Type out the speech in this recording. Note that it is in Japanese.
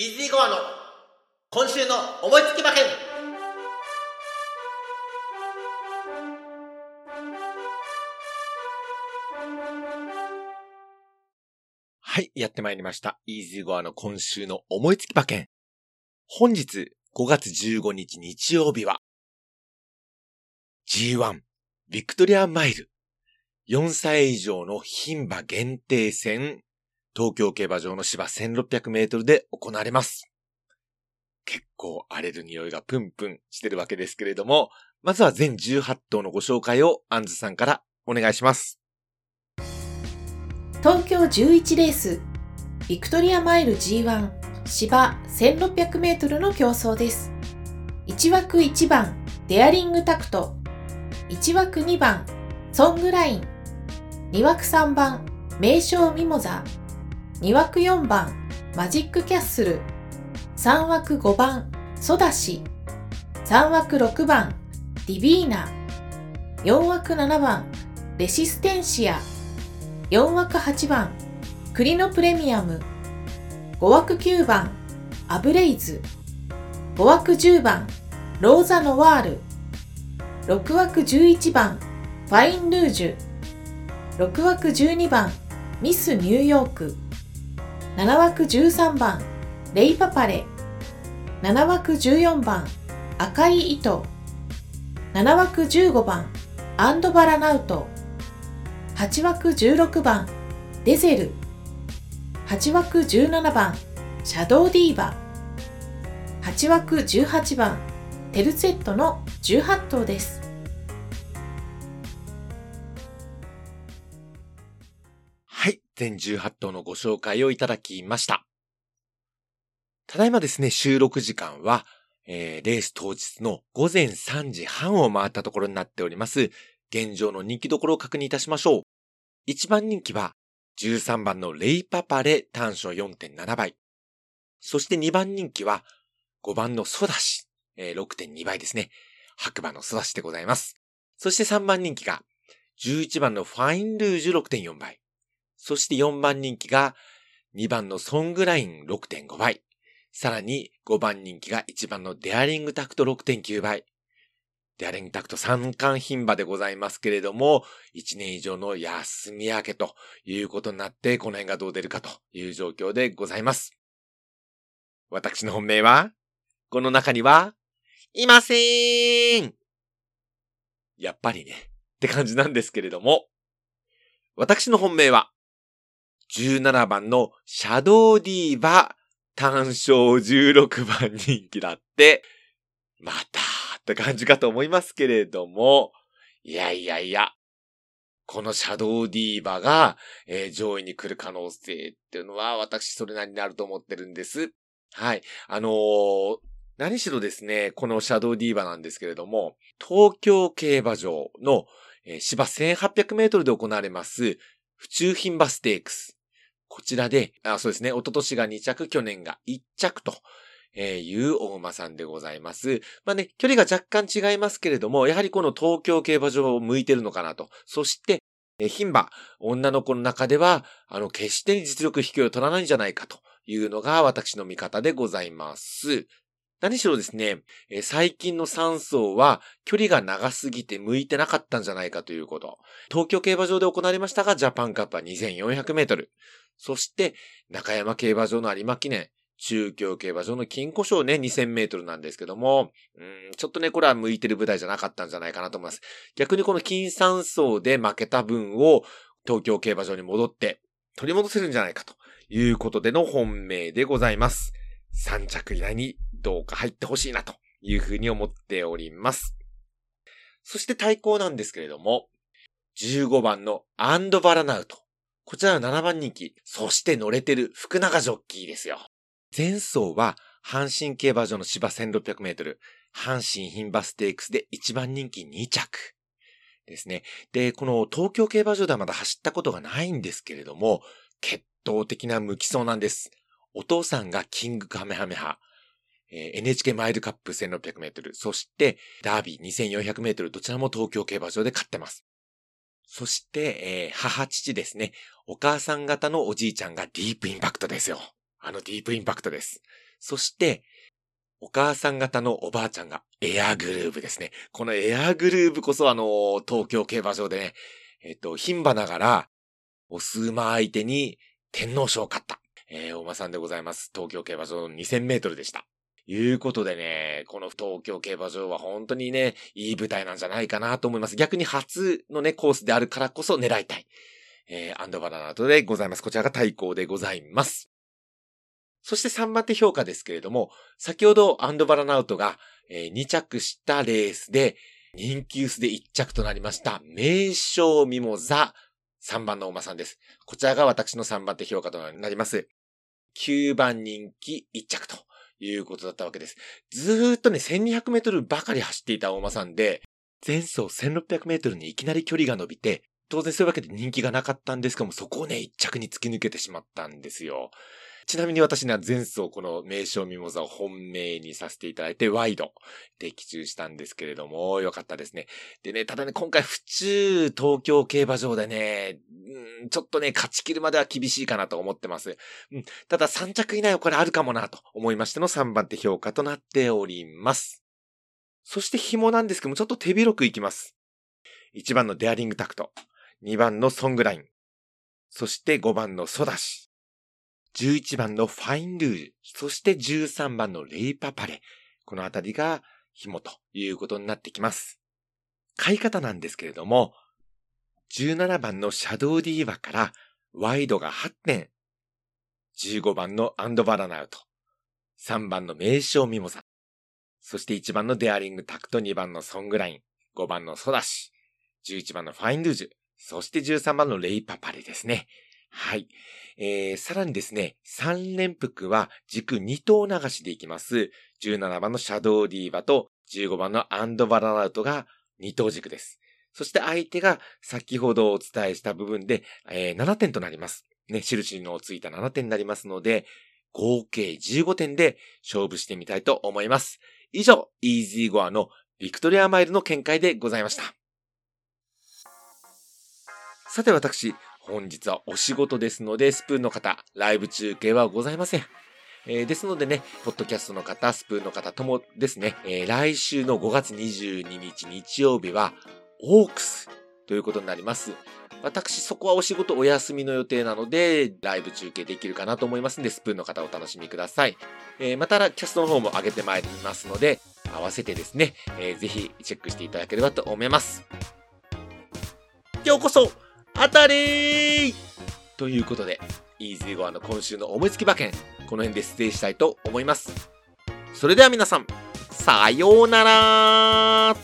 イージーゴアの今週の思いつき馬券はい、やってまいりました。イージーゴアの今週の思いつき馬券。本日5月15日日曜日は G1 ビクトリアマイル4歳以上の牝馬限定戦東京競馬場の芝1600メートルで行われます。結構荒れる匂いがプンプンしてるわけですけれども、まずは全18頭のご紹介をアンズさんからお願いします。東京11レースビクトリアマイル G1 芝 1600m の競争です1枠1番デアリングタクト1枠2番ソングライン2枠3番名称ミモザ2枠4番マジックキャッスル。3枠5番ソダシ。3枠6番ディビーナ。4枠7番レシステンシア。4枠8番クリノプレミアム。5枠9番アブレイズ。5枠10番ローザノワール。6枠11番ファインルージュ。6枠12番ミスニューヨーク。7枠13番レイパパレ。7枠14番赤い糸。7枠15番アンドバラナウト。8枠16番デゼル。8枠17番シャドウディーバ。8枠18番テルツェットの18頭です。全18頭のご紹介をいただきました。ただいまですね、収録時間は、えー、レース当日の午前3時半を回ったところになっております。現状の人気どころを確認いたしましょう。1番人気は、13番のレイパパレ単勝4.7倍。そして2番人気は、5番のソダシ、えー、6.2倍ですね。白馬のソダシでございます。そして3番人気が、11番のファインルージュ6.4倍。そして4番人気が2番のソングライン6.5倍。さらに5番人気が1番のデアリングタクト6.9倍。デアリングタクト三冠牝馬でございますけれども、1年以上の休み明けということになって、この辺がどう出るかという状況でございます。私の本命は、この中には、いませーんやっぱりね、って感じなんですけれども、私の本命は、17番のシャドウディーバ単勝16番人気だって、またって感じかと思いますけれども、いやいやいや、このシャドウディーバが、えー上位に来る可能性っていうのは私それなりにあると思ってるんです。はい。あのー何しろですね、このシャドウディーバなんですけれども、東京競馬場の、えー芝1800メートルで行われます、府中牝馬ステークス。こちらで、あ、そうですね、一昨年が2着、去年が1着と。えーいう大馬さんでございます。まあね、距離が若干違いますけれども、やはりこの東京競馬場を向いてるのかなと。そして、えー牝馬、女の子の中では、あの、決して実力引きを取らないんじゃないかというのが私の見方でございます。何しろですね、え最近の3走は距離が長すぎて向いてなかったんじゃないかということ。東京競馬場で行われましたが、ジャパンカップは2400メートル。そして、中山競馬場の有馬記念、中京競馬場の金庫賞ね、2000メートルなんですけども、ちょっとね、これは向いてる舞台じゃなかったんじゃないかなと思います。逆にこの金三走で負けた分を東京競馬場に戻って取り戻せるんじゃないかということでの本命でございます。3着以内にどうか入ってほしいなというふうに思っております。そして対抗なんですけれども、15番のアンドバラナウト。こちらは7番人気。そして乗れてる福永ジョッキーですよ。前走は阪神競馬場の芝1600メートル。阪神牝馬ステークスで1番人気2着。ですね。で、この東京競馬場ではまだ走ったことがないんですけれども、決闘的な向きそうなんです。お父さんがキングカメハメハ。えー NHK マイルカップ1600メートル、そしてダービー2400メートル、どちらも東京競馬場で勝ってます。そして、えー母父ですね。お母さん方のおじいちゃんがディープインパクトですよ。あのディープインパクトです。そして、お母さん方のおばあちゃんがエアグルーブですね。このエアグルーブこそあの、東京競馬場でね、えっと、牝馬ながら、オス馬相手に天皇賞を勝った。えー、お馬さんでございます。東京競馬場の2000メートルでした。いうことでね、この東京競馬場は本当にね、いい舞台なんじゃないかなと思います。逆に初のね、コースであるからこそ狙いたい。えー、アンドバラナートでございます。こちらが対抗でございます。そして3番手評価ですけれども、先ほどアンドバラナウトが、えー2着したレースで、人気薄で1着となりました、名称ミモザ3番のお馬さんです。こちらが私の3番手評価となります。9番人気1着ということだったわけです。ずーっとね、1200メートルばかり走っていた大間さんで、前走1600メートルにいきなり距離が伸びて、当然そういうわけで人気がなかったんですけども、そこをね、一着に突き抜けてしまったんですよ。ちなみに私には前走この名称ミモザを本命にさせていただいてワイド的中したんですけれども、よかったですね。でね、ただね、今回府中東京競馬場でね、うんちょっとね、勝ち切るまでは厳しいかなと思ってます。うん、ただ3着以内はこれあるかもなと思いましての3番手評価となっております。そして紐なんですけども、ちょっと手広くいきます。1番のデアリングタクト、2番のソングライン、そして5番のソダシ、11番のファインルージュ、そして13番のレイパパレ。このあたりが紐ということになってきます。買い方なんですけれども、17番のシャドウディーバからワイドが8点、15番のアンドバラナウト、3番の名称ミモザ、そして1番のデアリングタクト、2番のソングライン、5番のソダシ、11番のファインルージュ、そして13番のレイパパレですね。はい。えー、さらにですね、3連複は軸2頭流しでいきます。17番のシャドウディーバと15番のアンドバラナウトが2頭軸です。そして相手が先ほどお伝えした部分で、えー7点となります。ね、印のついた7点になりますので、合計15点で勝負してみたいと思います。以上、イージーゴアのビクトリアマイルの見解でございました。さて私、本日はお仕事ですので、スプーンの方、ライブ中継はございません。えーですのでね、ポッドキャストの方、スプーンの方ともですね、えー来週の5月22日日曜日は、オークスということになります。私、そこはお仕事お休みの予定なので、ライブ中継できるかなと思いますんで、スプーンの方お楽しみください。えーまた、キャストの方も上げてまいりますので、合わせてですね、えーぜひチェックしていただければと思います。ようこそ、当たりーということで、イージーゴアの今週の思いつき馬券、この辺で失礼したいと思います。それでは皆さん、さようなら